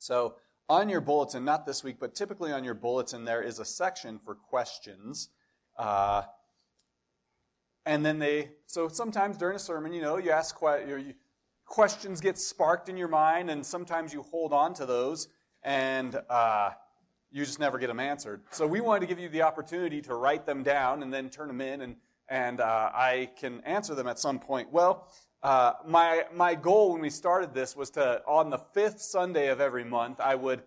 So, on your bulletin, not this week, but typically on your bulletin, there is a section for questions. Uh, and then they, so sometimes during a sermon, you know, you ask you, questions get sparked in your mind, and sometimes you hold on to those, and uh, you just never get them answered. So we wanted to give you the opportunity to write them down and then turn them in, and and uh, I can answer them at some point. Well, uh, my, my goal when we started this was to, on the fifth Sunday of every month, I would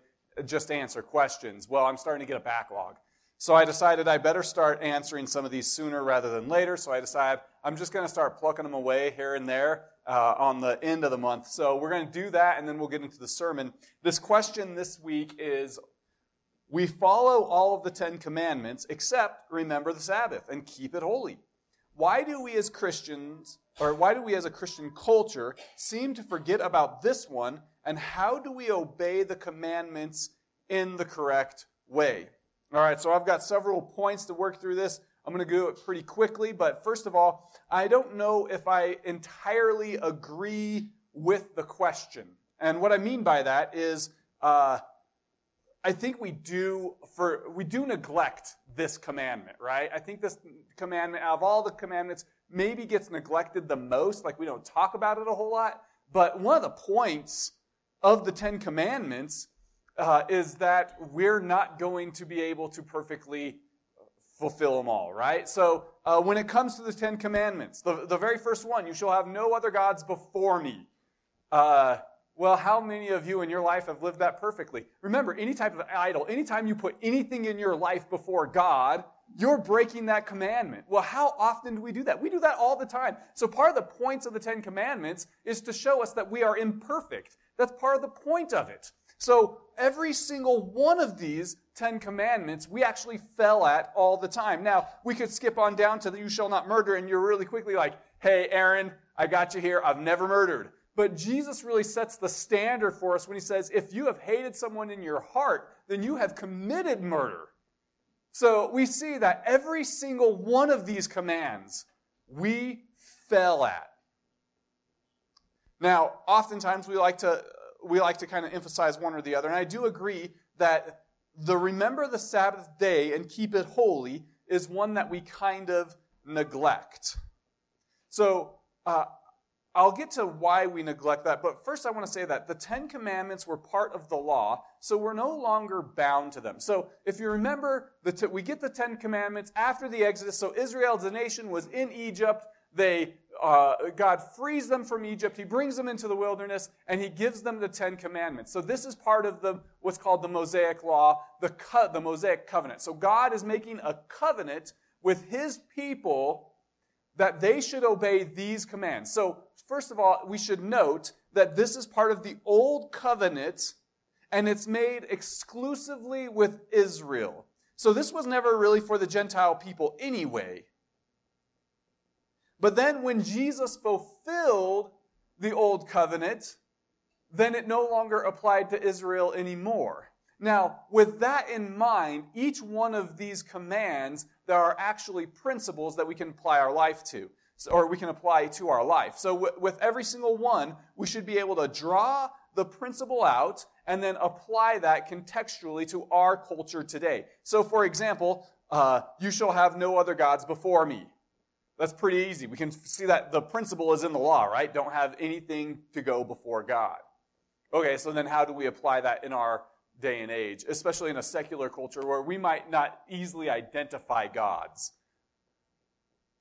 just answer questions. Well, I'm starting to get a backlog. So I decided I better start answering some of these sooner rather than later. So I decided I'm just going to start plucking them away here and there uh, on the end of the month. So we're going to do that and then we'll get into the sermon. This question this week is We follow all of the Ten Commandments except remember the Sabbath and keep it holy. Why do we as Christians, or why do we as a Christian culture seem to forget about this one, and how do we obey the commandments in the correct way? All right, so I've got several points to work through this. I'm going to do it pretty quickly, but first of all, I don't know if I entirely agree with the question. And what I mean by that is, uh, I think we do for we do neglect this commandment, right? I think this commandment out of all the commandments maybe gets neglected the most, like we don't talk about it a whole lot. But one of the points of the Ten Commandments uh, is that we're not going to be able to perfectly fulfill them all, right? So uh, when it comes to the Ten Commandments, the, the very first one, you shall have no other gods before me. Uh, well, how many of you in your life have lived that perfectly? Remember, any type of idol, anytime you put anything in your life before God, you're breaking that commandment. Well, how often do we do that? We do that all the time. So part of the points of the Ten Commandments is to show us that we are imperfect. That's part of the point of it. So every single one of these Ten Commandments we actually fell at all the time. Now, we could skip on down to the you shall not murder, and you're really quickly like, hey, Aaron, I got you here. I've never murdered. But Jesus really sets the standard for us when he says, if you have hated someone in your heart, then you have committed murder. So we see that every single one of these commands we fell at. Now, oftentimes we like to we like to kind of emphasize one or the other, and I do agree that the remember the Sabbath day and keep it holy is one that we kind of neglect. So uh, I'll get to why we neglect that, but first I want to say that the Ten Commandments were part of the law, so we're no longer bound to them. So if you remember, the we get the Ten Commandments after the Exodus. So Israel, the nation, was in Egypt. They uh, God frees them from Egypt. He brings them into the wilderness, and He gives them the Ten Commandments. So this is part of the what's called the Mosaic Law, the co- the Mosaic Covenant. So God is making a covenant with His people that they should obey these commands. So, first of all, we should note that this is part of the old covenant and it's made exclusively with Israel. So, this was never really for the Gentile people anyway. But then, when Jesus fulfilled the old covenant, then it no longer applied to Israel anymore. Now, with that in mind, each one of these commands, there are actually principles that we can apply our life to, or we can apply to our life. So, with every single one, we should be able to draw the principle out and then apply that contextually to our culture today. So, for example, uh, you shall have no other gods before me. That's pretty easy. We can see that the principle is in the law, right? Don't have anything to go before God. Okay, so then how do we apply that in our day and age, especially in a secular culture where we might not easily identify gods.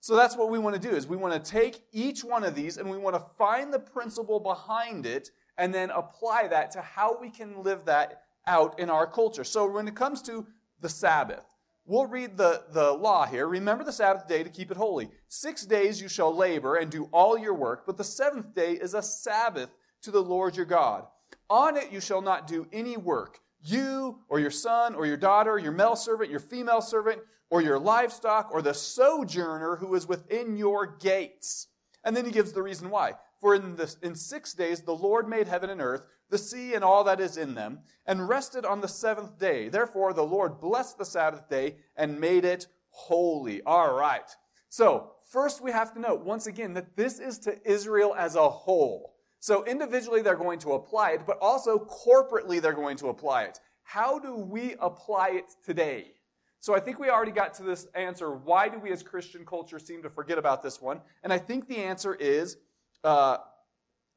So that's what we want to do is we want to take each one of these and we want to find the principle behind it and then apply that to how we can live that out in our culture. So when it comes to the Sabbath, we'll read the, the law here. Remember the Sabbath day to keep it holy. Six days you shall labor and do all your work, but the seventh day is a Sabbath to the Lord your God. On it you shall not do any work you or your son or your daughter, your male servant, your female servant, or your livestock, or the sojourner who is within your gates. And then he gives the reason why. For in, the, in six days the Lord made heaven and earth, the sea and all that is in them, and rested on the seventh day. Therefore the Lord blessed the Sabbath day and made it holy. All right. So, first we have to note, once again, that this is to Israel as a whole. So individually, they're going to apply it, but also corporately, they're going to apply it. How do we apply it today? So I think we already got to this answer. Why do we as Christian culture seem to forget about this one? And I think the answer is uh,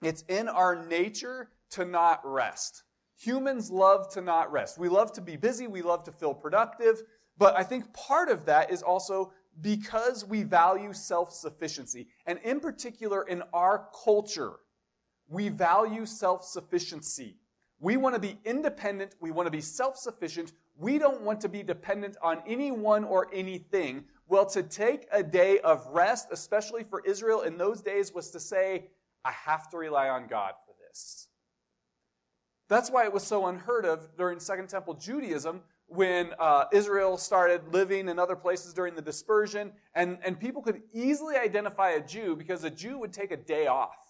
it's in our nature to not rest. Humans love to not rest. We love to be busy, we love to feel productive, but I think part of that is also because we value self sufficiency. And in particular, in our culture, we value self sufficiency. We want to be independent, we want to be self sufficient, we don't want to be dependent on anyone or anything. Well, to take a day of rest, especially for Israel in those days, was to say, I have to rely on God for this. That's why it was so unheard of during Second Temple Judaism when uh, Israel started living in other places during the dispersion, and, and people could easily identify a Jew because a Jew would take a day off.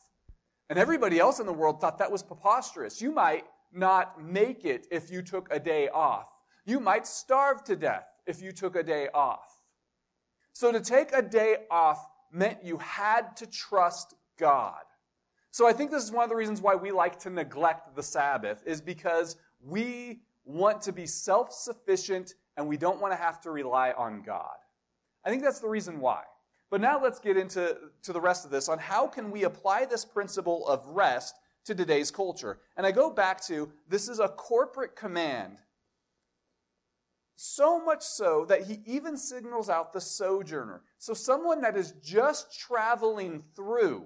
And everybody else in the world thought that was preposterous. You might not make it if you took a day off. You might starve to death if you took a day off. So to take a day off meant you had to trust God. So I think this is one of the reasons why we like to neglect the Sabbath is because we want to be self-sufficient and we don't want to have to rely on God. I think that's the reason why. But now let's get into to the rest of this on how can we apply this principle of rest to today's culture. And I go back to this is a corporate command so much so that he even signals out the sojourner. So, someone that is just traveling through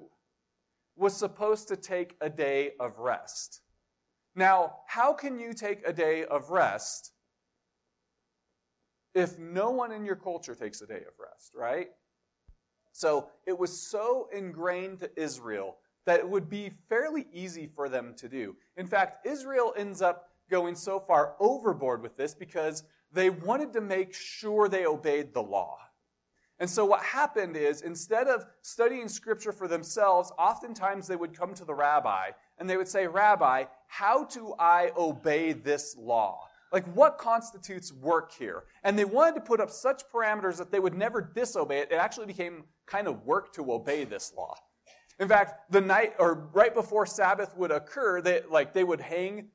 was supposed to take a day of rest. Now, how can you take a day of rest if no one in your culture takes a day of rest, right? So, it was so ingrained to Israel that it would be fairly easy for them to do. In fact, Israel ends up going so far overboard with this because they wanted to make sure they obeyed the law. And so what happened is instead of studying scripture for themselves, oftentimes they would come to the rabbi and they would say, Rabbi, how do I obey this law? Like, what constitutes work here? And they wanted to put up such parameters that they would never disobey it. It actually became kind of work to obey this law. In fact, the night or right before Sabbath would occur, they, like, they would hang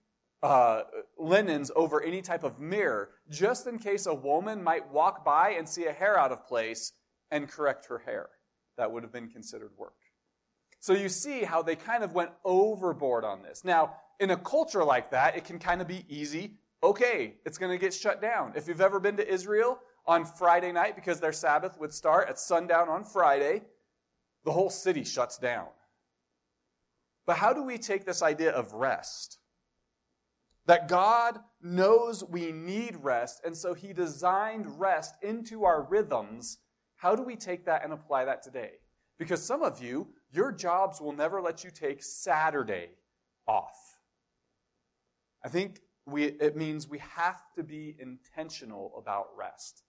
uh, linens over any type of mirror, just in case a woman might walk by and see a hair out of place and correct her hair. That would have been considered work. So you see how they kind of went overboard on this. Now, in a culture like that, it can kind of be easy. Okay, it's going to get shut down. If you've ever been to Israel on Friday night, because their Sabbath would start at sundown on Friday, the whole city shuts down. But how do we take this idea of rest? That God knows we need rest, and so He designed rest into our rhythms. How do we take that and apply that today? Because some of you, your jobs will never let you take Saturday off. I think we, it means we have to be intentional about rest.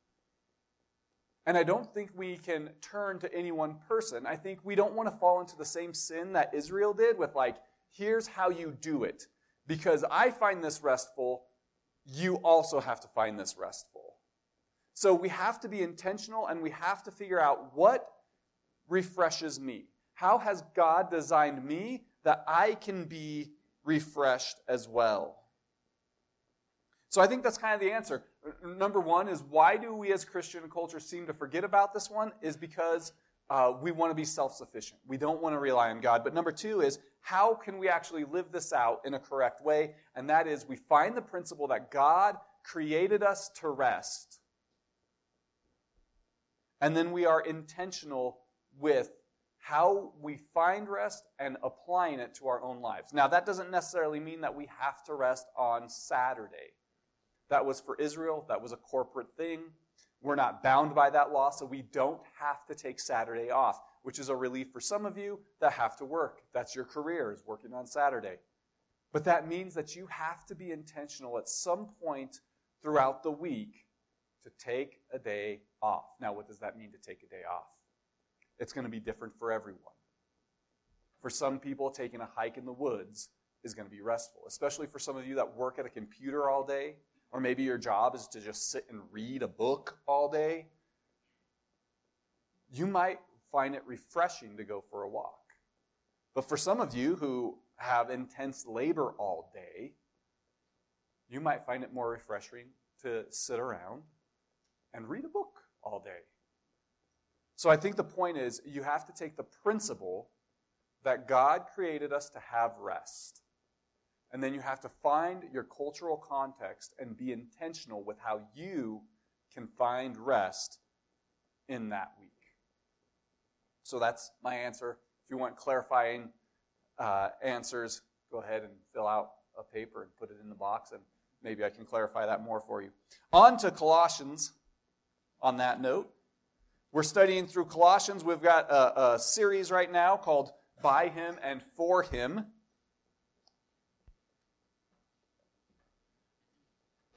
And I don't think we can turn to any one person. I think we don't want to fall into the same sin that Israel did with, like, here's how you do it because I find this restful, you also have to find this restful. So we have to be intentional and we have to figure out what refreshes me. How has God designed me that I can be refreshed as well? So I think that's kind of the answer. Number one is why do we as Christian culture seem to forget about this one? Is because uh, we want to be self sufficient. We don't want to rely on God. But number two is how can we actually live this out in a correct way? And that is we find the principle that God created us to rest. And then we are intentional with how we find rest and applying it to our own lives. Now, that doesn't necessarily mean that we have to rest on Saturday. That was for Israel, that was a corporate thing. We're not bound by that law, so we don't have to take Saturday off, which is a relief for some of you that have to work. That's your career, is working on Saturday. But that means that you have to be intentional at some point throughout the week to take a day off. Now, what does that mean to take a day off? It's going to be different for everyone. For some people, taking a hike in the woods is going to be restful, especially for some of you that work at a computer all day or maybe your job is to just sit and read a book all day. You might find it refreshing to go for a walk. But for some of you who have intense labor all day, you might find it more refreshing to sit around and read a book all day. So I think the point is you have to take the principle that God created us to have rest. And then you have to find your cultural context and be intentional with how you can find rest in that week. So that's my answer. If you want clarifying uh, answers, go ahead and fill out a paper and put it in the box, and maybe I can clarify that more for you. On to Colossians on that note. We're studying through Colossians. We've got a, a series right now called By Him and For Him.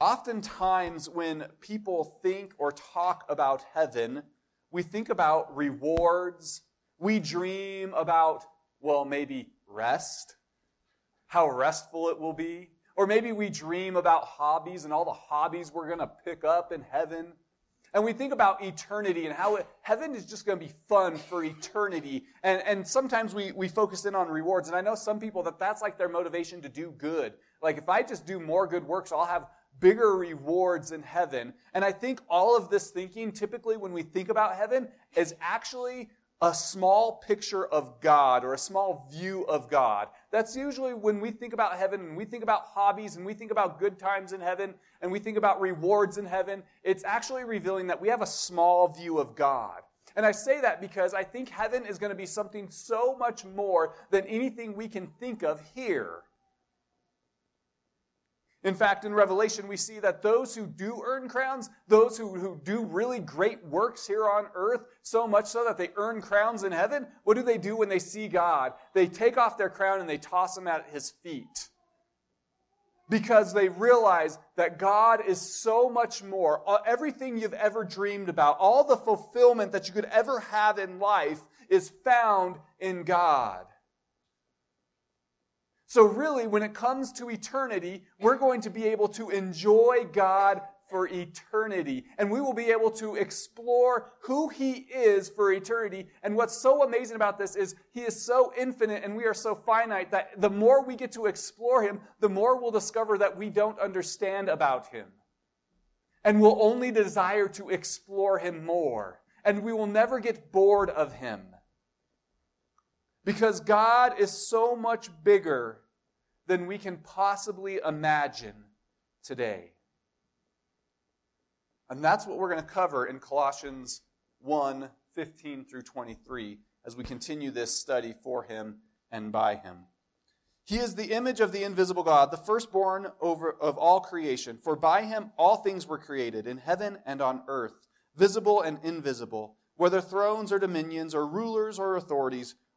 Oftentimes, when people think or talk about heaven, we think about rewards. We dream about, well, maybe rest, how restful it will be. Or maybe we dream about hobbies and all the hobbies we're going to pick up in heaven. And we think about eternity and how it, heaven is just going to be fun for eternity. And, and sometimes we, we focus in on rewards. And I know some people that that's like their motivation to do good. Like if I just do more good works, I'll have bigger rewards in heaven. And I think all of this thinking, typically when we think about heaven, is actually a small picture of God or a small view of God. That's usually when we think about heaven and we think about hobbies and we think about good times in heaven and we think about rewards in heaven. It's actually revealing that we have a small view of God. And I say that because I think heaven is going to be something so much more than anything we can think of here. In fact, in Revelation, we see that those who do earn crowns, those who, who do really great works here on earth, so much so that they earn crowns in heaven, what do they do when they see God? They take off their crown and they toss them at his feet. Because they realize that God is so much more. Uh, everything you've ever dreamed about, all the fulfillment that you could ever have in life is found in God. So, really, when it comes to eternity, we're going to be able to enjoy God for eternity. And we will be able to explore who He is for eternity. And what's so amazing about this is He is so infinite and we are so finite that the more we get to explore Him, the more we'll discover that we don't understand about Him. And we'll only desire to explore Him more. And we will never get bored of Him. Because God is so much bigger than we can possibly imagine today. And that's what we're going to cover in Colossians 1 15 through 23 as we continue this study for him and by him. He is the image of the invisible God, the firstborn over of all creation. For by him all things were created, in heaven and on earth, visible and invisible, whether thrones or dominions or rulers or authorities.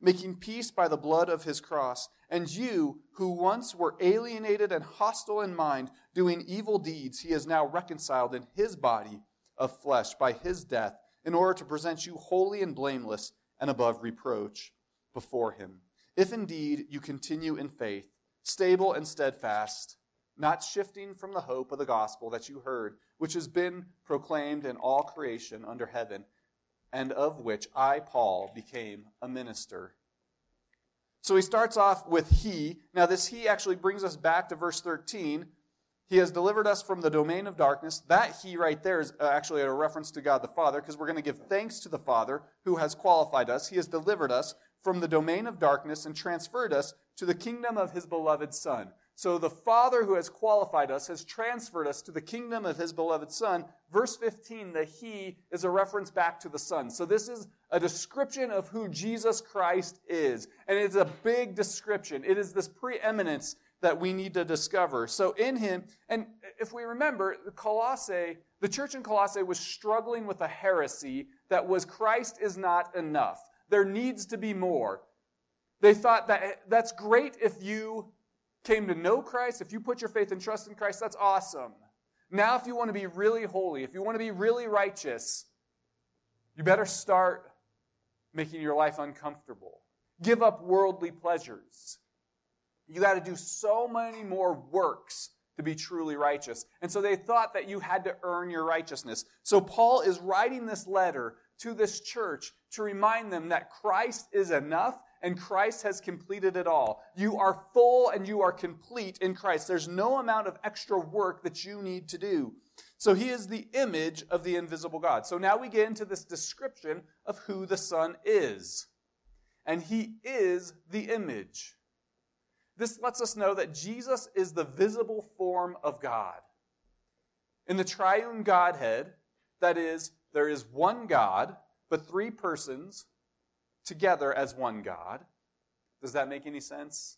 making peace by the blood of his cross. And you, who once were alienated and hostile in mind, doing evil deeds, he is now reconciled in his body of flesh by his death, in order to present you holy and blameless and above reproach before him. If indeed you continue in faith, stable and steadfast, not shifting from the hope of the gospel that you heard, which has been proclaimed in all creation under heaven, and of which I, Paul, became a minister. So he starts off with he. Now, this he actually brings us back to verse 13, he has delivered us from the domain of darkness. That he right there is uh, actually a reference to God the Father, because we're going to give thanks to the Father who has qualified us. He has delivered us from the domain of darkness and transferred us to the kingdom of his beloved Son. So the Father who has qualified us has transferred us to the kingdom of his beloved Son. Verse 15, the He is a reference back to the Son. So this is a description of who Jesus Christ is. And it's a big description. It is this preeminence that we need to discover. So in him, and if we remember, the Colossae, the church in Colossae was struggling with a heresy that was Christ is not enough. There needs to be more. They thought that that's great if you came to know Christ, if you put your faith and trust in Christ, that's awesome. Now, if you want to be really holy, if you want to be really righteous, you better start making your life uncomfortable. Give up worldly pleasures. You got to do so many more works to be truly righteous. And so they thought that you had to earn your righteousness. So Paul is writing this letter to this church to remind them that Christ is enough and Christ has completed it all. You are full and you are complete in Christ. There's no amount of extra work that you need to do. So he is the image of the invisible God. So now we get into this description of who the Son is. And he is the image. This lets us know that Jesus is the visible form of God. In the triune Godhead, that is, there is one God, but three persons together as one God. Does that make any sense?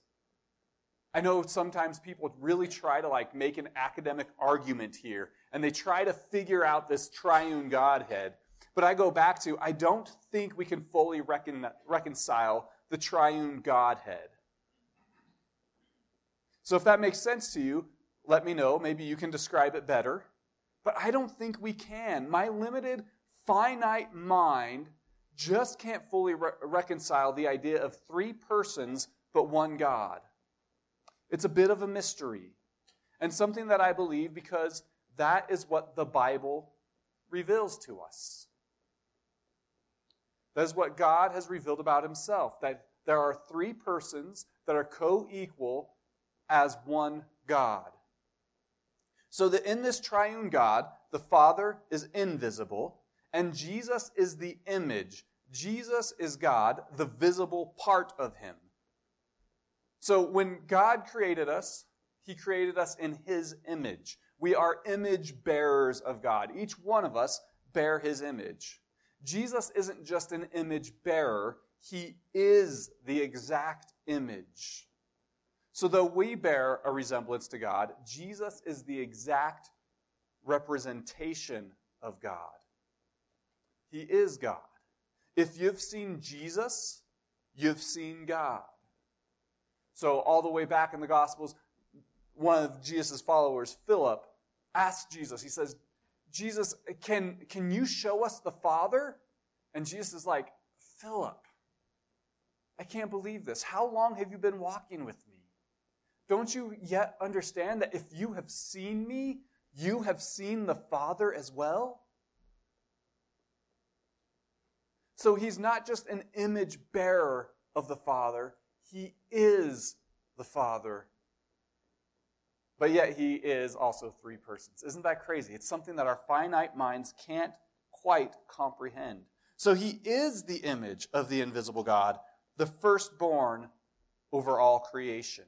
I know sometimes people really try to like make an academic argument here and they try to figure out this triune Godhead. But I go back to I don't think we can fully recon- reconcile the triune Godhead. So if that makes sense to you, let me know. Maybe you can describe it better. But I don't think we can. My limited, finite mind just can't fully re- reconcile the idea of three persons but one God. It's a bit of a mystery and something that I believe because that is what the Bible reveals to us. That is what God has revealed about himself that there are three persons that are co equal as one God. So that in this triune God, the Father is invisible, and Jesus is the image Jesus is God, the visible part of Him. So when God created us, He created us in His image. We are image bearers of God. Each one of us bear His image. Jesus isn't just an image bearer, He is the exact image. So though we bear a resemblance to God, Jesus is the exact representation of God. He is God. If you've seen Jesus, you've seen God. So, all the way back in the Gospels, one of Jesus' followers, Philip, asked Jesus, he says, Jesus, can, can you show us the Father? And Jesus is like, Philip, I can't believe this. How long have you been walking with me? Don't you yet understand that if you have seen me, you have seen the Father as well? So he's not just an image bearer of the Father, he is the Father. But yet he is also three persons. Isn't that crazy? It's something that our finite minds can't quite comprehend. So he is the image of the invisible God, the firstborn over all creation.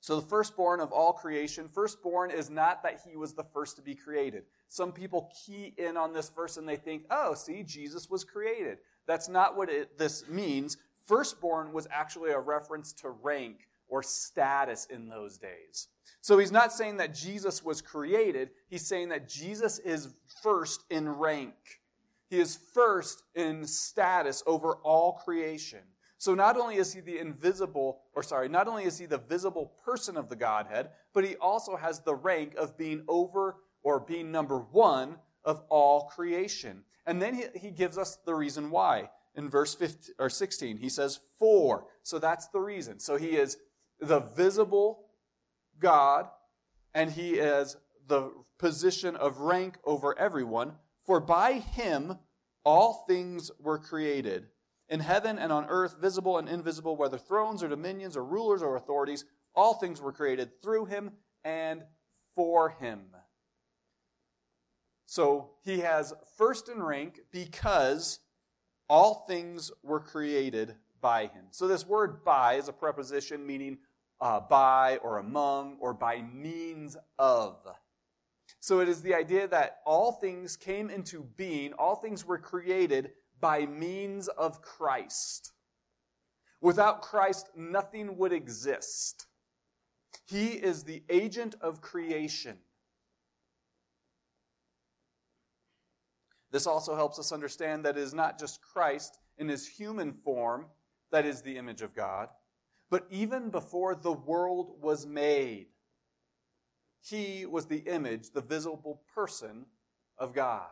So, the firstborn of all creation, firstborn is not that he was the first to be created. Some people key in on this verse and they think, oh, see, Jesus was created. That's not what it, this means. Firstborn was actually a reference to rank or status in those days. So, he's not saying that Jesus was created, he's saying that Jesus is first in rank. He is first in status over all creation. So not only is he the invisible, or sorry, not only is he the visible person of the Godhead, but he also has the rank of being over or being number one of all creation. And then he, he gives us the reason why. In verse 15, or 16, he says, For. So that's the reason. So he is the visible God, and he is the position of rank over everyone. For by him all things were created in heaven and on earth, visible and invisible, whether thrones or dominions or rulers or authorities, all things were created through him and for him. So he has first in rank because all things were created by him. So this word by is a preposition meaning uh, by or among or by means of. So it is the idea that all things came into being, all things were created by means of Christ. Without Christ, nothing would exist. He is the agent of creation. This also helps us understand that it is not just Christ in his human form that is the image of God, but even before the world was made, He was the image, the visible person of God.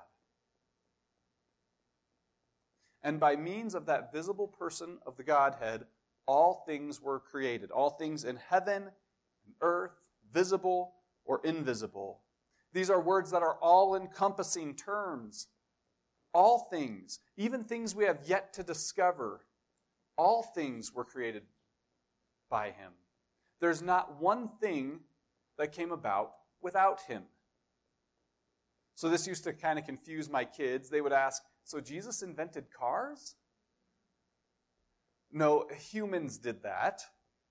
And by means of that visible person of the Godhead, all things were created. All things in heaven and earth, visible or invisible. These are words that are all encompassing terms. All things, even things we have yet to discover, all things were created by him. There's not one thing that came about without him. So this used to kind of confuse my kids. They would ask, So Jesus invented cars? No, humans did that.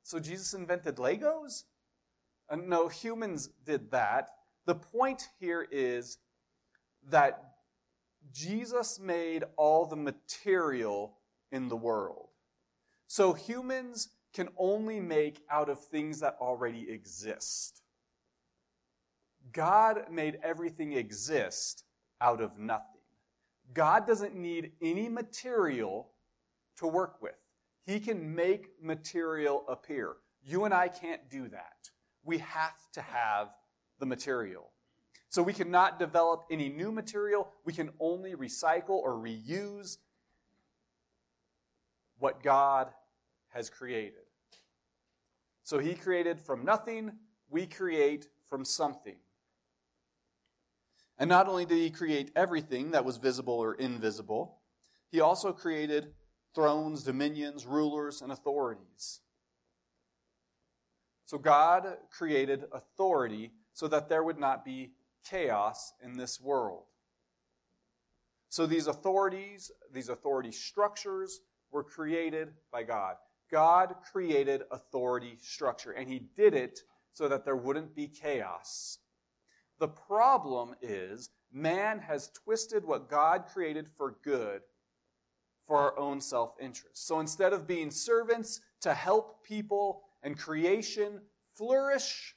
So Jesus invented Legos? Uh, no, humans did that. The point here is that Jesus made all the material in the world. So humans can only make out of things that already exist. God made everything exist out of nothing. God doesn't need any material to work with. He can make material appear. You and I can't do that. We have to have the material. So we cannot develop any new material. We can only recycle or reuse what God has created. So he created from nothing, we create from something. And not only did he create everything that was visible or invisible, he also created thrones, dominions, rulers, and authorities. So God created authority so that there would not be chaos in this world. So these authorities, these authority structures were created by God. God created authority structure, and He did it so that there wouldn't be chaos. The problem is man has twisted what God created for good for our own self interest. So instead of being servants to help people and creation flourish,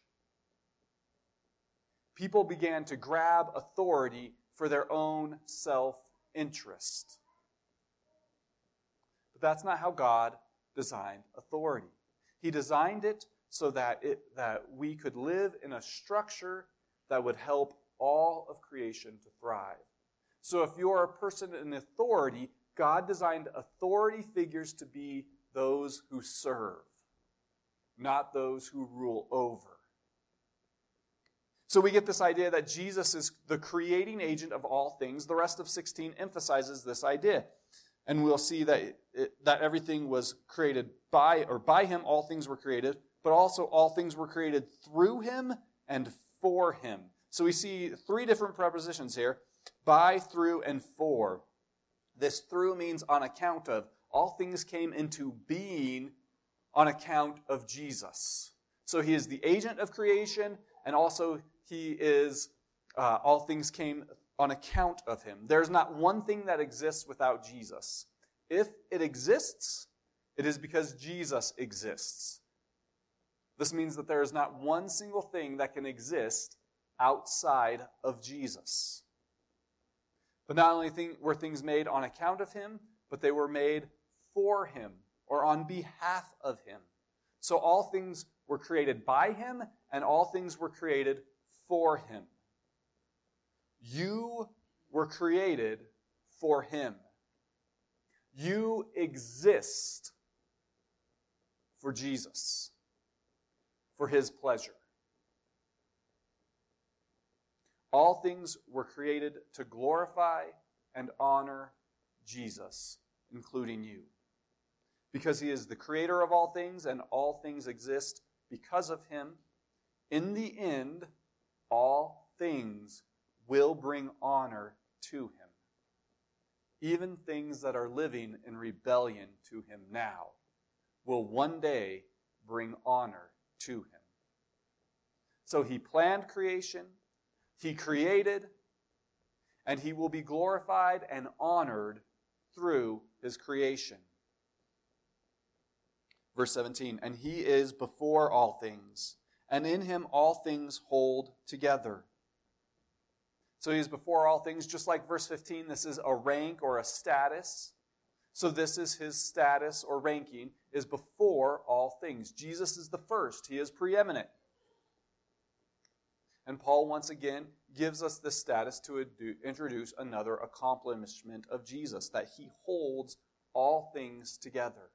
people began to grab authority for their own self interest. But that's not how God designed authority. He designed it so that, it, that we could live in a structure that would help all of creation to thrive. So if you're a person in authority, God designed authority figures to be those who serve, not those who rule over. So we get this idea that Jesus is the creating agent of all things. The rest of 16 emphasizes this idea. And we'll see that, it, that everything was created by, or by him, all things were created, but also all things were created through him and for him. So we see three different prepositions here by, through, and for. This through means on account of. All things came into being on account of Jesus. So he is the agent of creation, and also he is, uh, all things came on account of him. There's not one thing that exists without Jesus. If it exists, it is because Jesus exists. This means that there is not one single thing that can exist outside of Jesus. But not only were things made on account of him, but they were made for him or on behalf of him. So all things were created by him, and all things were created for him. You were created for him. You exist for Jesus for his pleasure. All things were created to glorify and honor Jesus, including you. Because he is the creator of all things and all things exist because of him, in the end, all things will bring honor to him. Even things that are living in rebellion to him now will one day bring honor to him. So he planned creation, he created, and he will be glorified and honored through his creation. Verse 17, and he is before all things, and in him all things hold together. So he is before all things, just like verse 15, this is a rank or a status. So this is his status or ranking is before all things. Jesus is the first. He is preeminent. And Paul once again gives us this status to introduce another accomplishment of Jesus that he holds all things together.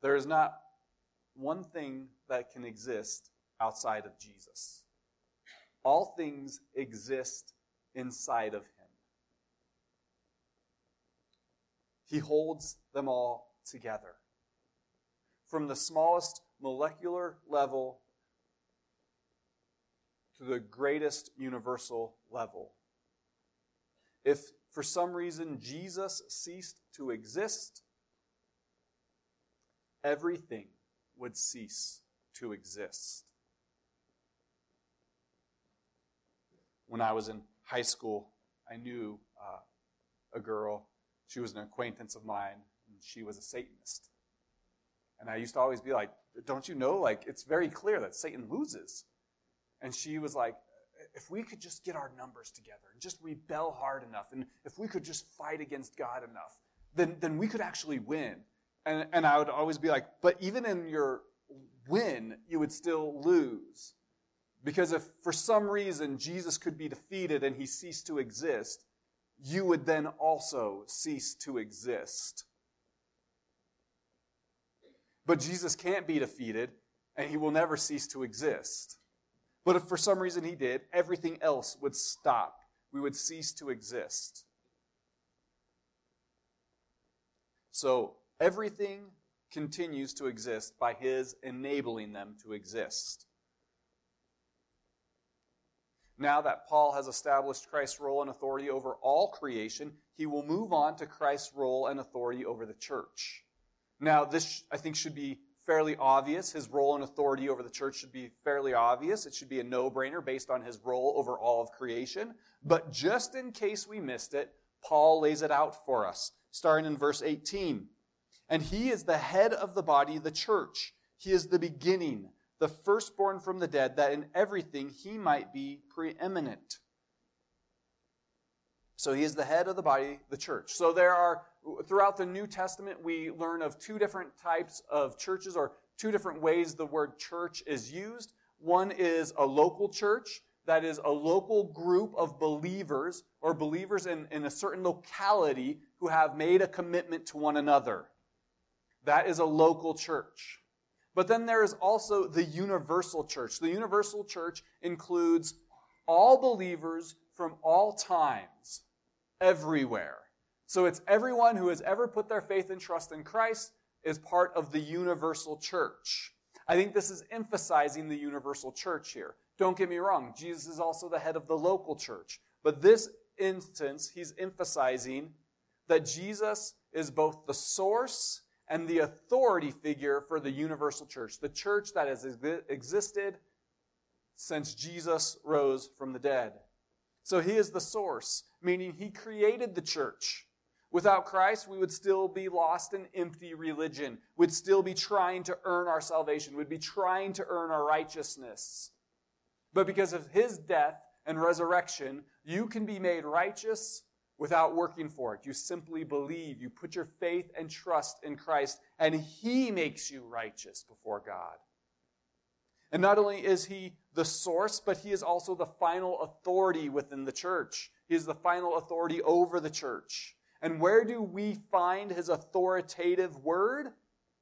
There is not one thing that can exist outside of Jesus. All things exist inside of him. He holds them all together. From the smallest molecular level to the greatest universal level. If for some reason Jesus ceased to exist, everything would cease to exist. When I was in high school, I knew uh, a girl. She was an acquaintance of mine, and she was a Satanist. And I used to always be like, Don't you know? Like, it's very clear that Satan loses. And she was like, If we could just get our numbers together and just rebel hard enough, and if we could just fight against God enough, then, then we could actually win. And, and I would always be like, But even in your win, you would still lose. Because if for some reason Jesus could be defeated and he ceased to exist, you would then also cease to exist. But Jesus can't be defeated, and he will never cease to exist. But if for some reason he did, everything else would stop. We would cease to exist. So everything continues to exist by his enabling them to exist. Now that Paul has established Christ's role and authority over all creation, he will move on to Christ's role and authority over the church. Now, this, I think, should be fairly obvious. His role and authority over the church should be fairly obvious. It should be a no brainer based on his role over all of creation. But just in case we missed it, Paul lays it out for us, starting in verse 18. And he is the head of the body, the church. He is the beginning, the firstborn from the dead, that in everything he might be preeminent. So he is the head of the body, the church. So there are throughout the New Testament, we learn of two different types of churches or two different ways the word church is used. One is a local church, that is a local group of believers or believers in, in a certain locality who have made a commitment to one another. That is a local church. But then there is also the universal church. The universal church includes all believers from all times, everywhere. So it's everyone who has ever put their faith and trust in Christ is part of the universal church. I think this is emphasizing the universal church here. Don't get me wrong, Jesus is also the head of the local church. But this instance, he's emphasizing that Jesus is both the source and the authority figure for the universal church, the church that has existed since Jesus rose from the dead. So he is the source, meaning he created the church. Without Christ, we would still be lost in empty religion. We'd still be trying to earn our salvation. We'd be trying to earn our righteousness. But because of his death and resurrection, you can be made righteous without working for it. You simply believe. You put your faith and trust in Christ, and he makes you righteous before God. And not only is he the source, but he is also the final authority within the church. He is the final authority over the church. And where do we find his authoritative word?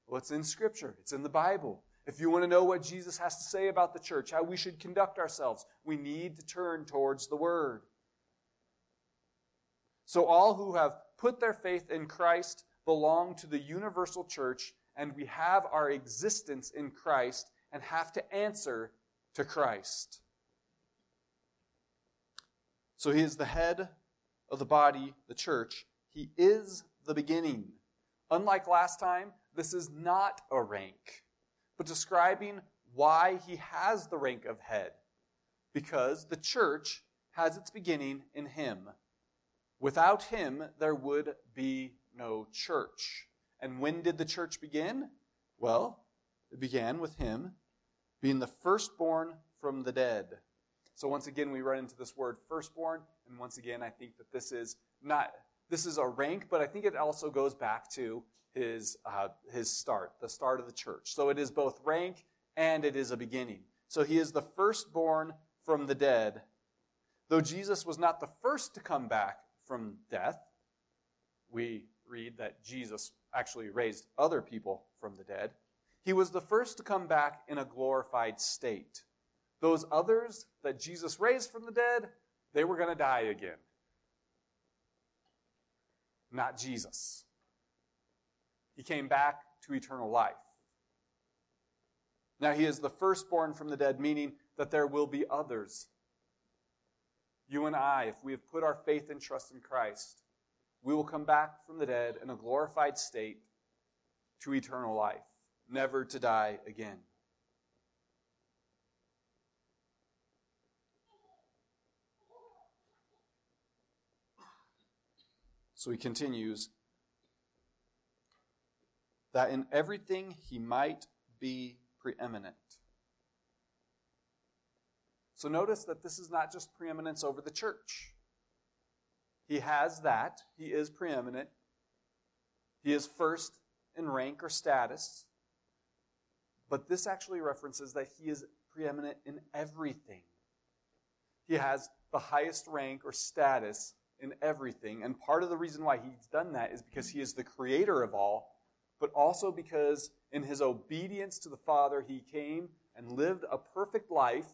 Well, it's in Scripture, it's in the Bible. If you want to know what Jesus has to say about the church, how we should conduct ourselves, we need to turn towards the Word. So, all who have put their faith in Christ belong to the universal church, and we have our existence in Christ and have to answer to Christ. So, He is the head of the body, the church, he is the beginning. Unlike last time, this is not a rank, but describing why he has the rank of head. Because the church has its beginning in him. Without him, there would be no church. And when did the church begin? Well, it began with him being the firstborn from the dead. So once again, we run into this word firstborn, and once again, I think that this is not this is a rank, but I think it also goes back to his, uh, his start, the start of the church. So it is both rank and it is a beginning. So he is the firstborn from the dead. Though Jesus was not the first to come back from death, we read that Jesus actually raised other people from the dead. He was the first to come back in a glorified state. Those others that Jesus raised from the dead, they were going to die again. Not Jesus. He came back to eternal life. Now, he is the firstborn from the dead, meaning that there will be others. You and I, if we have put our faith and trust in Christ, we will come back from the dead in a glorified state to eternal life, never to die again. So he continues that in everything he might be preeminent. So notice that this is not just preeminence over the church. He has that, he is preeminent. He is first in rank or status. But this actually references that he is preeminent in everything. He has the highest rank or status in everything. And part of the reason why he's done that is because he is the creator of all, but also because in his obedience to the Father, he came and lived a perfect life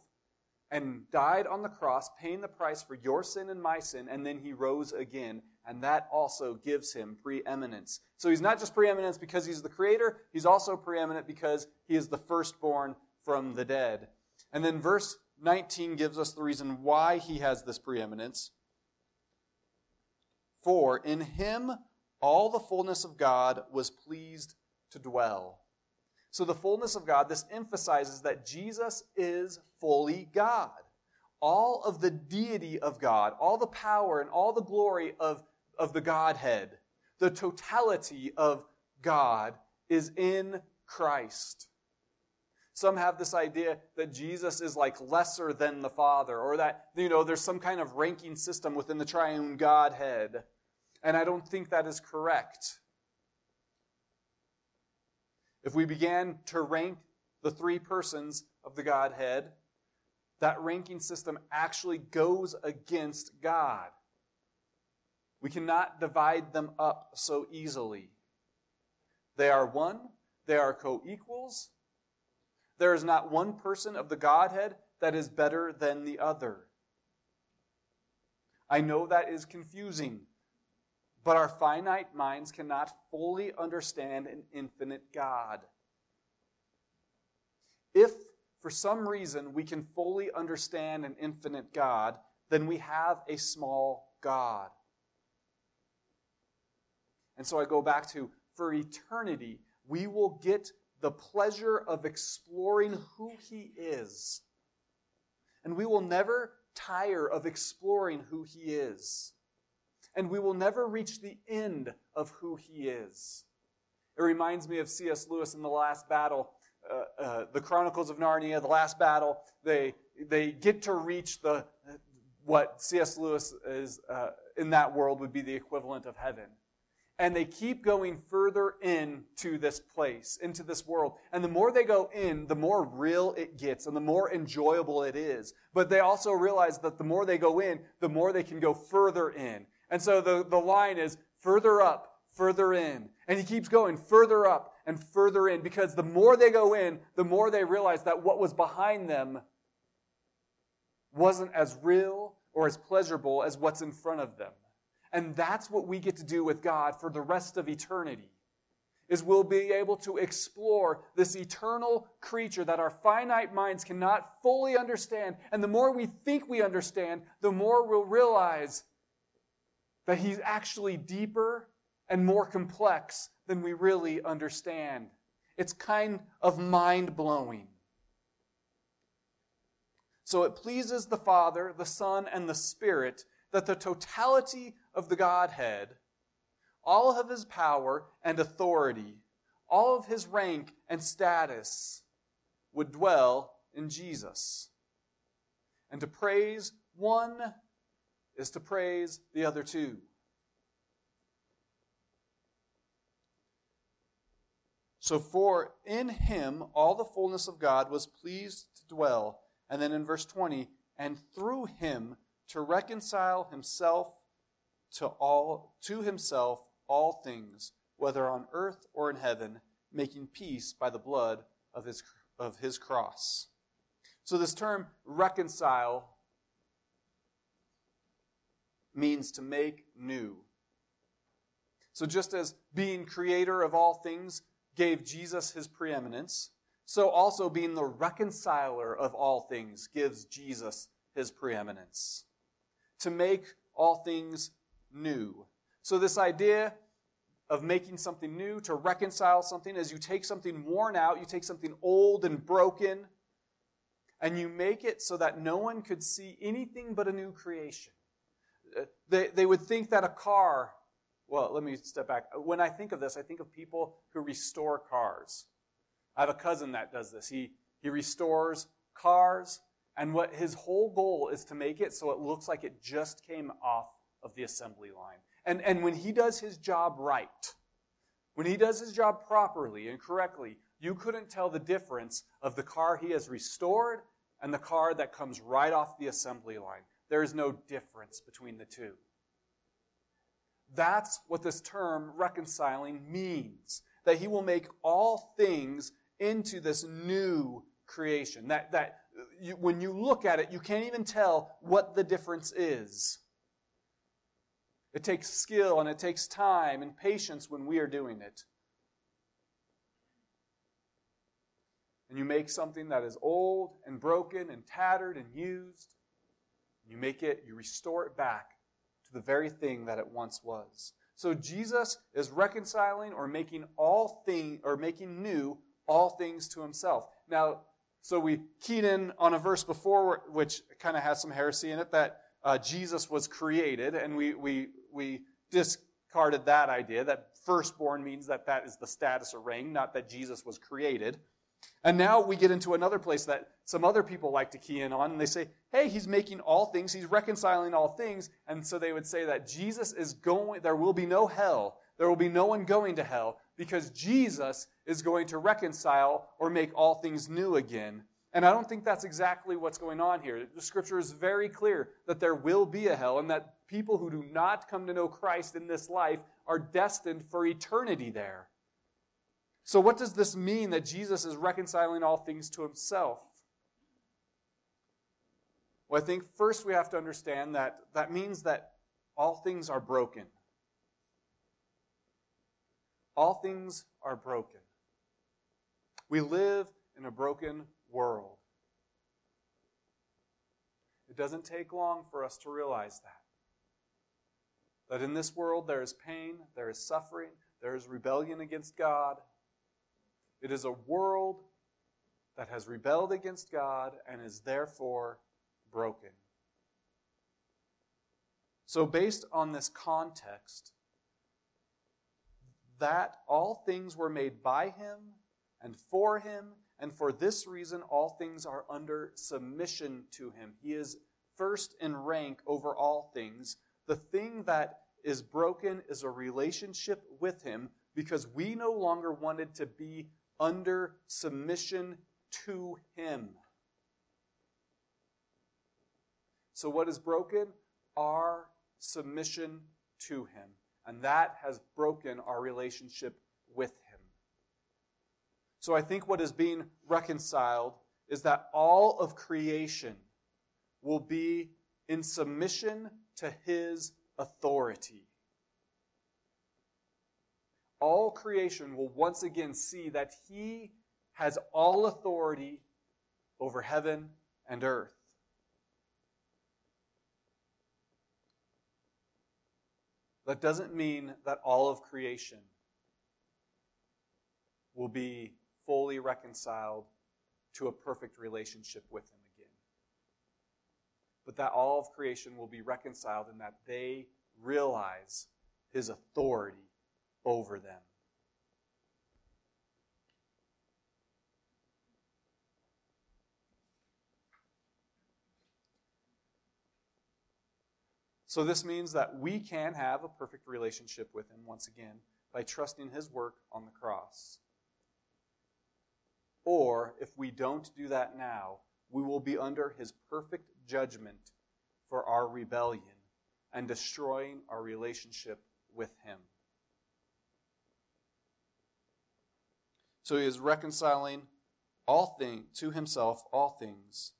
and died on the cross, paying the price for your sin and my sin, and then he rose again. And that also gives him preeminence. So he's not just preeminence because he's the creator, he's also preeminent because he is the firstborn from the dead. And then verse 19 gives us the reason why he has this preeminence. For in him all the fullness of God was pleased to dwell. So, the fullness of God, this emphasizes that Jesus is fully God. All of the deity of God, all the power and all the glory of, of the Godhead, the totality of God is in Christ. Some have this idea that Jesus is like lesser than the Father, or that, you know, there's some kind of ranking system within the triune Godhead. And I don't think that is correct. If we began to rank the three persons of the Godhead, that ranking system actually goes against God. We cannot divide them up so easily. They are one, they are co equals. There is not one person of the Godhead that is better than the other. I know that is confusing but our finite minds cannot fully understand an infinite God. If, for some reason, we can fully understand an infinite God, then we have a small God. And so I go back to for eternity, we will get the pleasure of exploring who He is. And we will never tire of exploring who He is and we will never reach the end of who he is. It reminds me of C.S. Lewis in The Last Battle, uh, uh, the Chronicles of Narnia, The Last Battle. They, they get to reach the, what C.S. Lewis is uh, in that world would be the equivalent of heaven. And they keep going further into this place, into this world. And the more they go in, the more real it gets and the more enjoyable it is. But they also realize that the more they go in, the more they can go further in. And so the, the line is further up, further in. And he keeps going further up and further in because the more they go in, the more they realize that what was behind them wasn't as real or as pleasurable as what's in front of them. And that's what we get to do with God for the rest of eternity. Is we'll be able to explore this eternal creature that our finite minds cannot fully understand. And the more we think we understand, the more we'll realize that he's actually deeper and more complex than we really understand. It's kind of mind blowing. So it pleases the Father, the Son, and the Spirit that the totality of the Godhead, all of his power and authority, all of his rank and status, would dwell in Jesus. And to praise one is to praise the other two. So, for in him all the fullness of God was pleased to dwell. And then in verse 20, and through him to reconcile himself to all to himself all things whether on earth or in heaven making peace by the blood of his of his cross so this term reconcile means to make new. So, just as being creator of all things gave Jesus his preeminence, so also being the reconciler of all things gives Jesus his preeminence. To make all things new. So, this idea of making something new, to reconcile something, as you take something worn out, you take something old and broken, and you make it so that no one could see anything but a new creation. They, they would think that a car, well, let me step back. When I think of this, I think of people who restore cars. I have a cousin that does this. He, he restores cars, and what his whole goal is to make it so it looks like it just came off of the assembly line. And, and when he does his job right, when he does his job properly and correctly, you couldn't tell the difference of the car he has restored and the car that comes right off the assembly line. There is no difference between the two. That's what this term reconciling means. That he will make all things into this new creation. That, that you, when you look at it, you can't even tell what the difference is. It takes skill and it takes time and patience when we are doing it. And you make something that is old and broken and tattered and used. You make it, you restore it back to the very thing that it once was. So Jesus is reconciling or making all thing or making new all things to himself. Now, so we keyed in on a verse before which kind of has some heresy in it that uh, Jesus was created, and we, we, we discarded that idea that firstborn means that that is the status or rank, not that Jesus was created. And now we get into another place that some other people like to key in on, and they say, hey, he's making all things, he's reconciling all things. And so they would say that Jesus is going, there will be no hell, there will be no one going to hell, because Jesus is going to reconcile or make all things new again. And I don't think that's exactly what's going on here. The scripture is very clear that there will be a hell and that people who do not come to know Christ in this life are destined for eternity there. So, what does this mean that Jesus is reconciling all things to himself? Well, I think first we have to understand that that means that all things are broken. All things are broken. We live in a broken world. It doesn't take long for us to realize that. That in this world there is pain, there is suffering, there is rebellion against God. It is a world that has rebelled against God and is therefore broken. So, based on this context, that all things were made by him and for him, and for this reason all things are under submission to him. He is first in rank over all things. The thing that is broken is a relationship with him because we no longer wanted to be under submission to him. So, what is broken? Our submission to him. And that has broken our relationship with Him. So I think what is being reconciled is that all of creation will be in submission to His authority. All creation will once again see that He has all authority over heaven and earth. That doesn't mean that all of creation will be fully reconciled to a perfect relationship with Him again. But that all of creation will be reconciled in that they realize His authority over them. So, this means that we can have a perfect relationship with Him once again by trusting His work on the cross. Or if we don't do that now, we will be under his perfect judgment for our rebellion and destroying our relationship with him. So he is reconciling all things to himself all things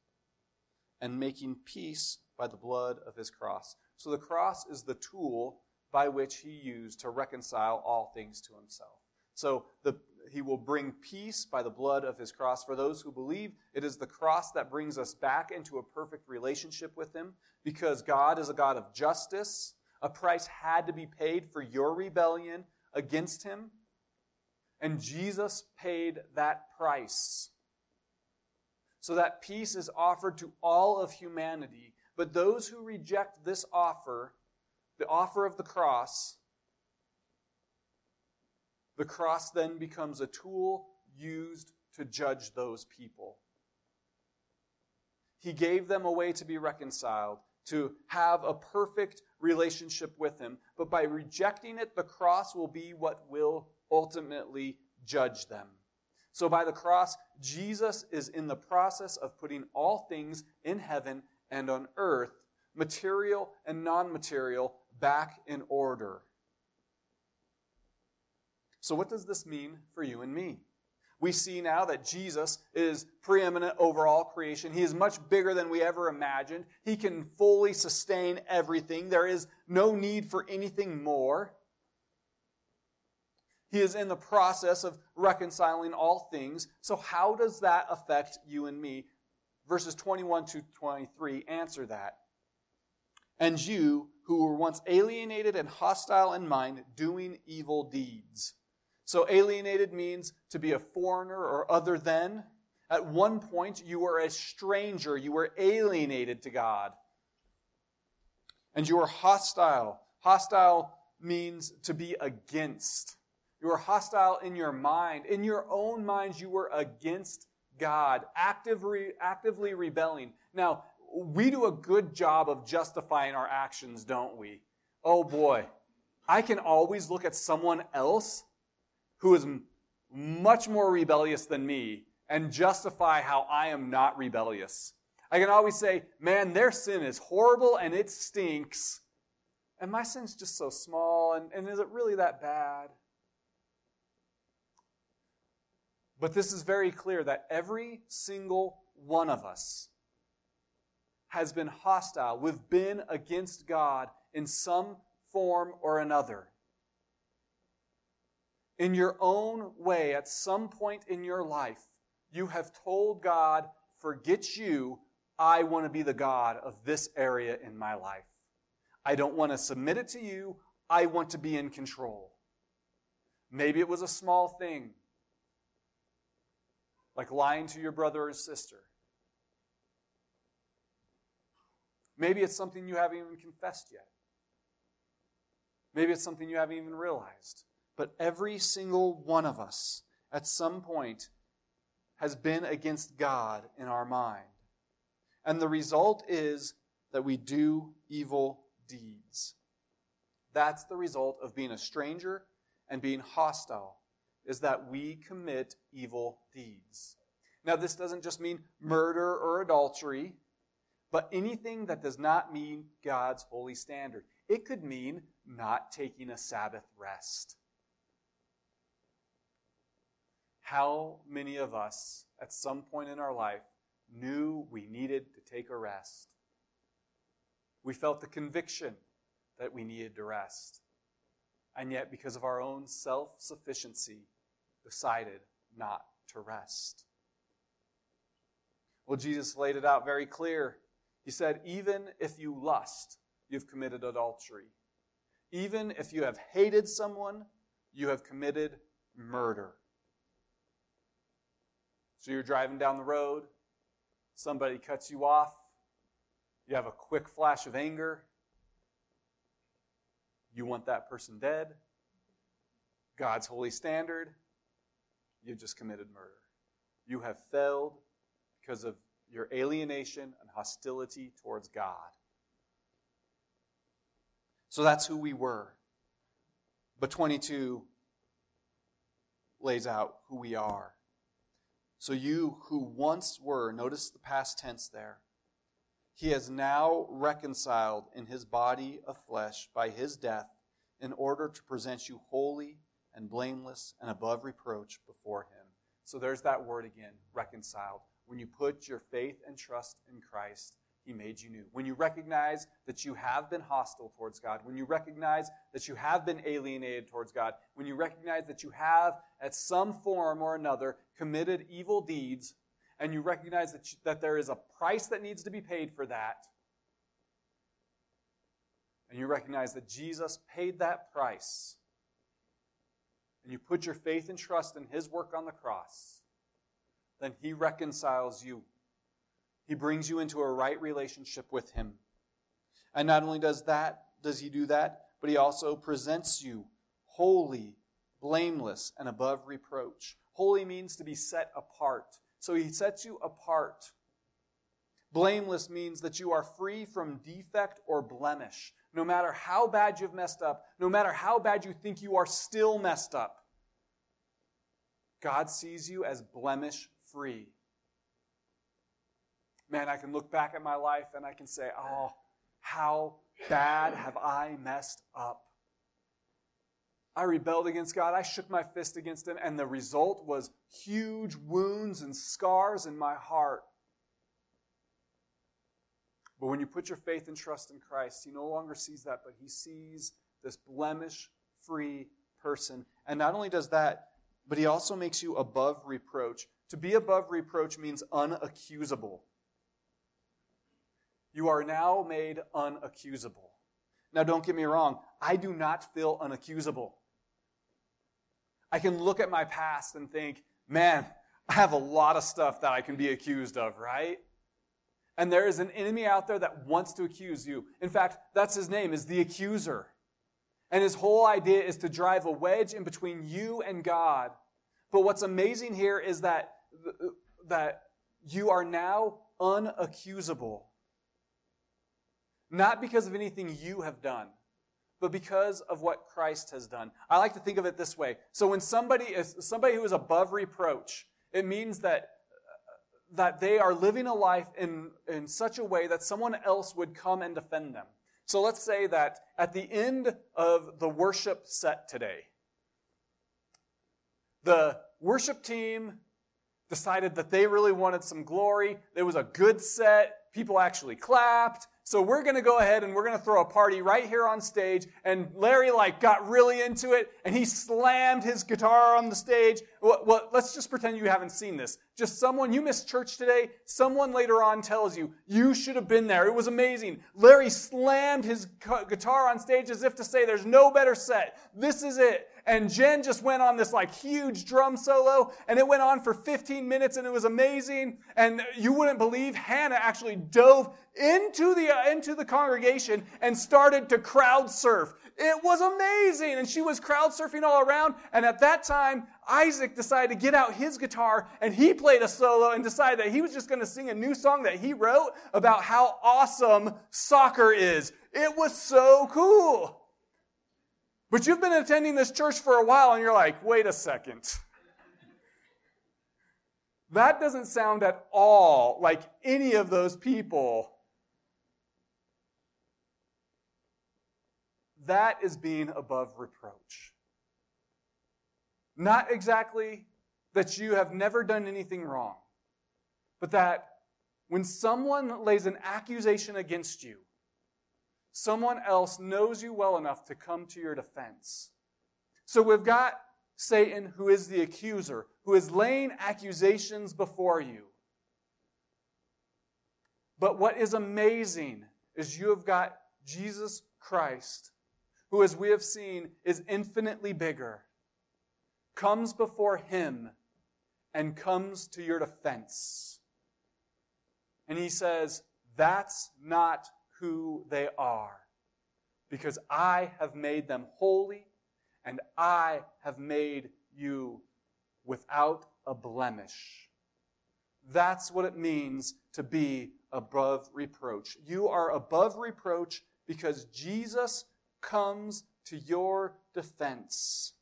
and making peace by the blood of his cross. So the cross is the tool by which he used to reconcile all things to himself. So the, he will bring peace by the blood of his cross. For those who believe, it is the cross that brings us back into a perfect relationship with him because God is a God of justice. A price had to be paid for your rebellion against him. And Jesus paid that price. So that peace is offered to all of humanity. But those who reject this offer, the offer of the cross, the cross then becomes a tool used to judge those people. He gave them a way to be reconciled, to have a perfect relationship with Him. But by rejecting it, the cross will be what will ultimately judge them. So by the cross, Jesus is in the process of putting all things in heaven and on earth, material and non material, back in order. So, what does this mean for you and me? We see now that Jesus is preeminent over all creation. He is much bigger than we ever imagined. He can fully sustain everything. There is no need for anything more. He is in the process of reconciling all things. So, how does that affect you and me? Verses 21 to 23 answer that. And you, who were once alienated and hostile in mind, doing evil deeds. So, alienated means to be a foreigner or other than. At one point, you were a stranger, you were alienated to God. And you were hostile. Hostile means to be against. You were hostile in your mind. In your own minds, you were against God, actively, actively rebelling. Now, we do a good job of justifying our actions, don't we? Oh boy. I can always look at someone else who is much more rebellious than me and justify how I am not rebellious. I can always say, man, their sin is horrible and it stinks. And my sin's just so small, and, and is it really that bad? But this is very clear that every single one of us has been hostile. We've been against God in some form or another. In your own way, at some point in your life, you have told God, forget you, I want to be the God of this area in my life. I don't want to submit it to you, I want to be in control. Maybe it was a small thing like lying to your brother or sister. Maybe it's something you haven't even confessed yet. Maybe it's something you haven't even realized. But every single one of us, at some point, has been against God in our mind. And the result is that we do evil deeds. That's the result of being a stranger and being hostile is that we commit evil deeds. Now, this doesn't just mean murder or adultery, but anything that does not meet God's holy standard. It could mean not taking a Sabbath rest. How many of us, at some point in our life, knew we needed to take a rest? We felt the conviction that we needed to rest. And yet, because of our own self sufficiency, decided not to rest. Well, Jesus laid it out very clear. He said, Even if you lust, you've committed adultery. Even if you have hated someone, you have committed murder. So you're driving down the road, somebody cuts you off, you have a quick flash of anger, you want that person dead, God's holy standard, you've just committed murder. You have failed because of your alienation and hostility towards God. So that's who we were. But 22 lays out who we are. So you who once were, notice the past tense there, he has now reconciled in his body of flesh by his death in order to present you holy and blameless and above reproach before him. So there's that word again, reconciled. When you put your faith and trust in Christ, he made you new. When you recognize that you have been hostile towards God, when you recognize that you have been alienated towards God, when you recognize that you have, at some form or another, committed evil deeds, and you recognize that, you, that there is a price that needs to be paid for that, and you recognize that Jesus paid that price, and you put your faith and trust in his work on the cross, then he reconciles you he brings you into a right relationship with Him. And not only does that, does He do that, but He also presents you holy, blameless, and above reproach. Holy means to be set apart. So He sets you apart. Blameless means that you are free from defect or blemish. No matter how bad you've messed up, no matter how bad you think you are still messed up, God sees you as blemish free man, I can look back at my life and I can say, oh, how bad have I messed up? I rebelled against God. I shook my fist against Him, and the result was huge wounds and scars in my heart. But when you put your faith and trust in Christ, He no longer sees that, but He sees this blemish free person. And not only does that, but He also makes you above reproach. To be above reproach means unaccusable. You are now made unaccusable. Now, don't get me wrong, I do not feel unaccusable. I can look at my past and think, man, I have a lot of stuff that I can be accused of, right? And there is an enemy out there that wants to accuse you. In fact, that's his name, is the accuser. And his whole idea is to drive a wedge in between you and God. But what's amazing here is that, that you are now unaccusable. Not because of anything you have done, but because of what Christ has done. I like to think of it this way. So when somebody is somebody who is above reproach, it means that that they are living a life in, in such a way that someone else would come and defend them. So let's say that at the end of the worship set today, the worship team decided that they really wanted some glory. It was a good set. People actually clapped. So we're going to go ahead and we're going to throw a party right here on stage. And Larry like got really into it and he slammed his guitar on the stage. Well, well, let's just pretend you haven't seen this. Just someone, you missed church today. Someone later on tells you, you should have been there. It was amazing. Larry slammed his guitar on stage as if to say, there's no better set. This is it. And Jen just went on this like huge drum solo and it went on for 15 minutes and it was amazing. And you wouldn't believe Hannah actually dove into the, uh, into the congregation and started to crowd surf. It was amazing. And she was crowd surfing all around. And at that time, Isaac decided to get out his guitar and he played a solo and decided that he was just going to sing a new song that he wrote about how awesome soccer is. It was so cool. But you've been attending this church for a while and you're like, wait a second. That doesn't sound at all like any of those people that is being above reproach. Not exactly that you have never done anything wrong, but that when someone lays an accusation against you, someone else knows you well enough to come to your defense. So we've got Satan, who is the accuser, who is laying accusations before you. But what is amazing is you have got Jesus Christ, who, as we have seen, is infinitely bigger, comes before him and comes to your defense. And he says, That's not who they are, because I have made them holy and I have made you without a blemish. That's what it means to be above reproach. You are above reproach because Jesus comes to your defense.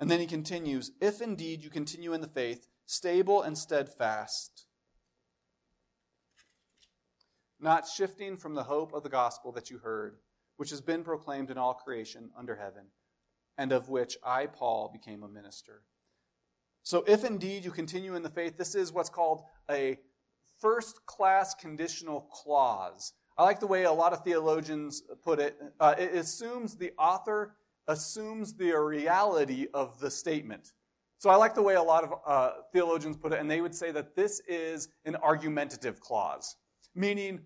And then he continues If indeed you continue in the faith, stable and steadfast, not shifting from the hope of the gospel that you heard, which has been proclaimed in all creation under heaven, and of which I, Paul, became a minister. So, if indeed you continue in the faith, this is what's called a first class conditional clause. I like the way a lot of theologians put it. Uh, it assumes the author assumes the reality of the statement. So I like the way a lot of uh, theologians put it, and they would say that this is an argumentative clause, meaning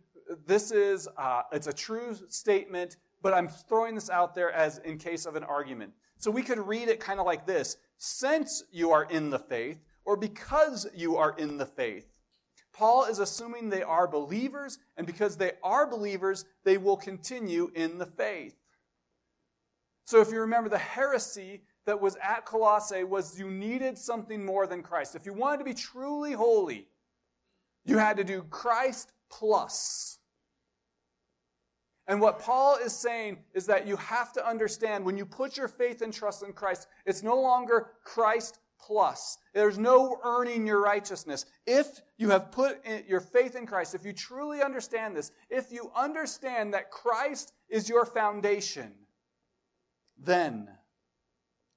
this is uh, it's a true statement, but I'm throwing this out there as in case of an argument. So we could read it kind of like this: since you are in the faith, or because you are in the faith. Paul is assuming they are believers, and because they are believers, they will continue in the faith. So if you remember, the heresy that was at Colossae was you needed something more than Christ. If you wanted to be truly holy, you had to do Christ plus. And what Paul is saying is that you have to understand when you put your faith and trust in Christ, it's no longer Christ plus. There's no earning your righteousness. If you have put your faith in Christ, if you truly understand this, if you understand that Christ is your foundation, then.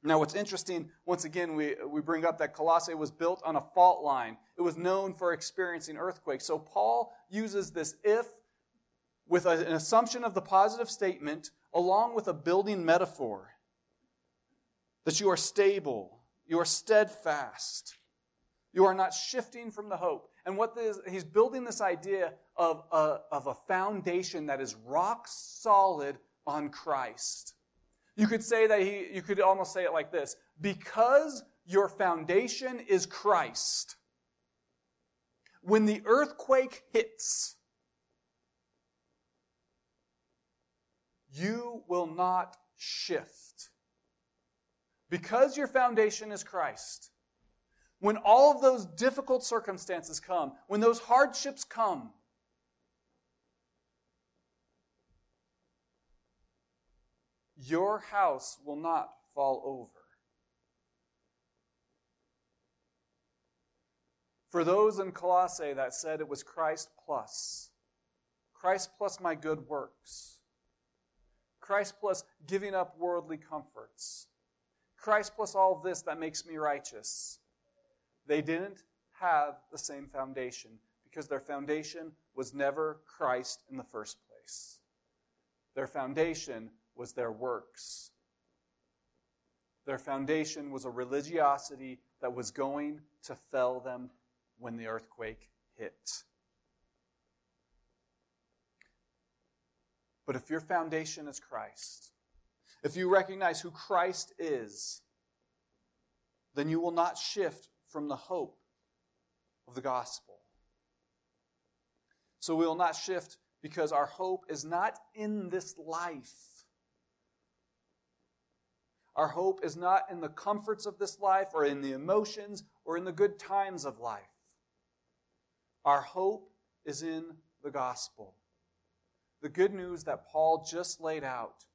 Now, what's interesting, once again, we, we bring up that Colossae was built on a fault line. It was known for experiencing earthquakes. So, Paul uses this if with an assumption of the positive statement along with a building metaphor that you are stable, you are steadfast, you are not shifting from the hope. And what this, he's building this idea of a, of a foundation that is rock solid on Christ. You could say that he, you could almost say it like this because your foundation is Christ, when the earthquake hits, you will not shift. Because your foundation is Christ, when all of those difficult circumstances come, when those hardships come, Your house will not fall over. For those in Colossae that said it was Christ plus, Christ plus my good works, Christ plus giving up worldly comforts, Christ plus all this that makes me righteous, they didn't have the same foundation because their foundation was never Christ in the first place. Their foundation was their works. Their foundation was a religiosity that was going to fell them when the earthquake hits. But if your foundation is Christ, if you recognize who Christ is, then you will not shift from the hope of the gospel. So we will not shift because our hope is not in this life. Our hope is not in the comforts of this life or in the emotions or in the good times of life. Our hope is in the gospel. The good news that Paul just laid out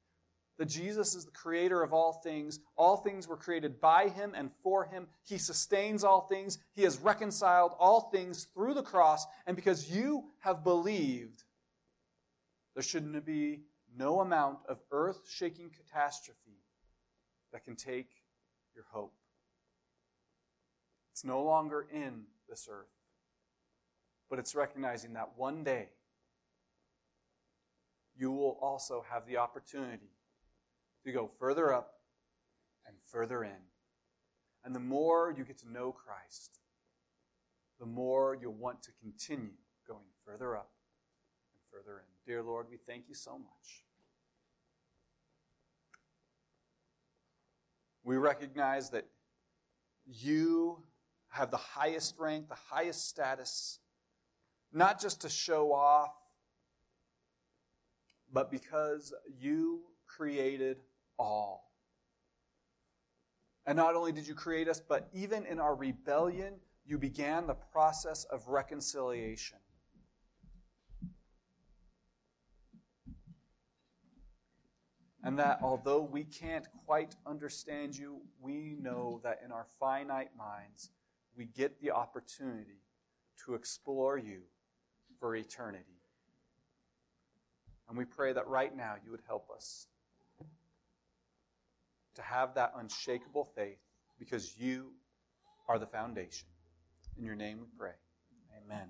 that Jesus is the creator of all things. All things were created by him and for him. He sustains all things. He has reconciled all things through the cross. And because you have believed, there shouldn't be no amount of earth shaking catastrophe that can take your hope. It's no longer in this earth, but it's recognizing that one day you will also have the opportunity to go further up and further in. And the more you get to know Christ, the more you'll want to continue going further up and further in. Dear Lord, we thank you so much. We recognize that you have the highest rank, the highest status, not just to show off, but because you created all. And not only did you create us, but even in our rebellion, you began the process of reconciliation. And that although we can't quite understand you, we know that in our finite minds, we get the opportunity to explore you for eternity. And we pray that right now you would help us to have that unshakable faith because you are the foundation. In your name we pray. Amen.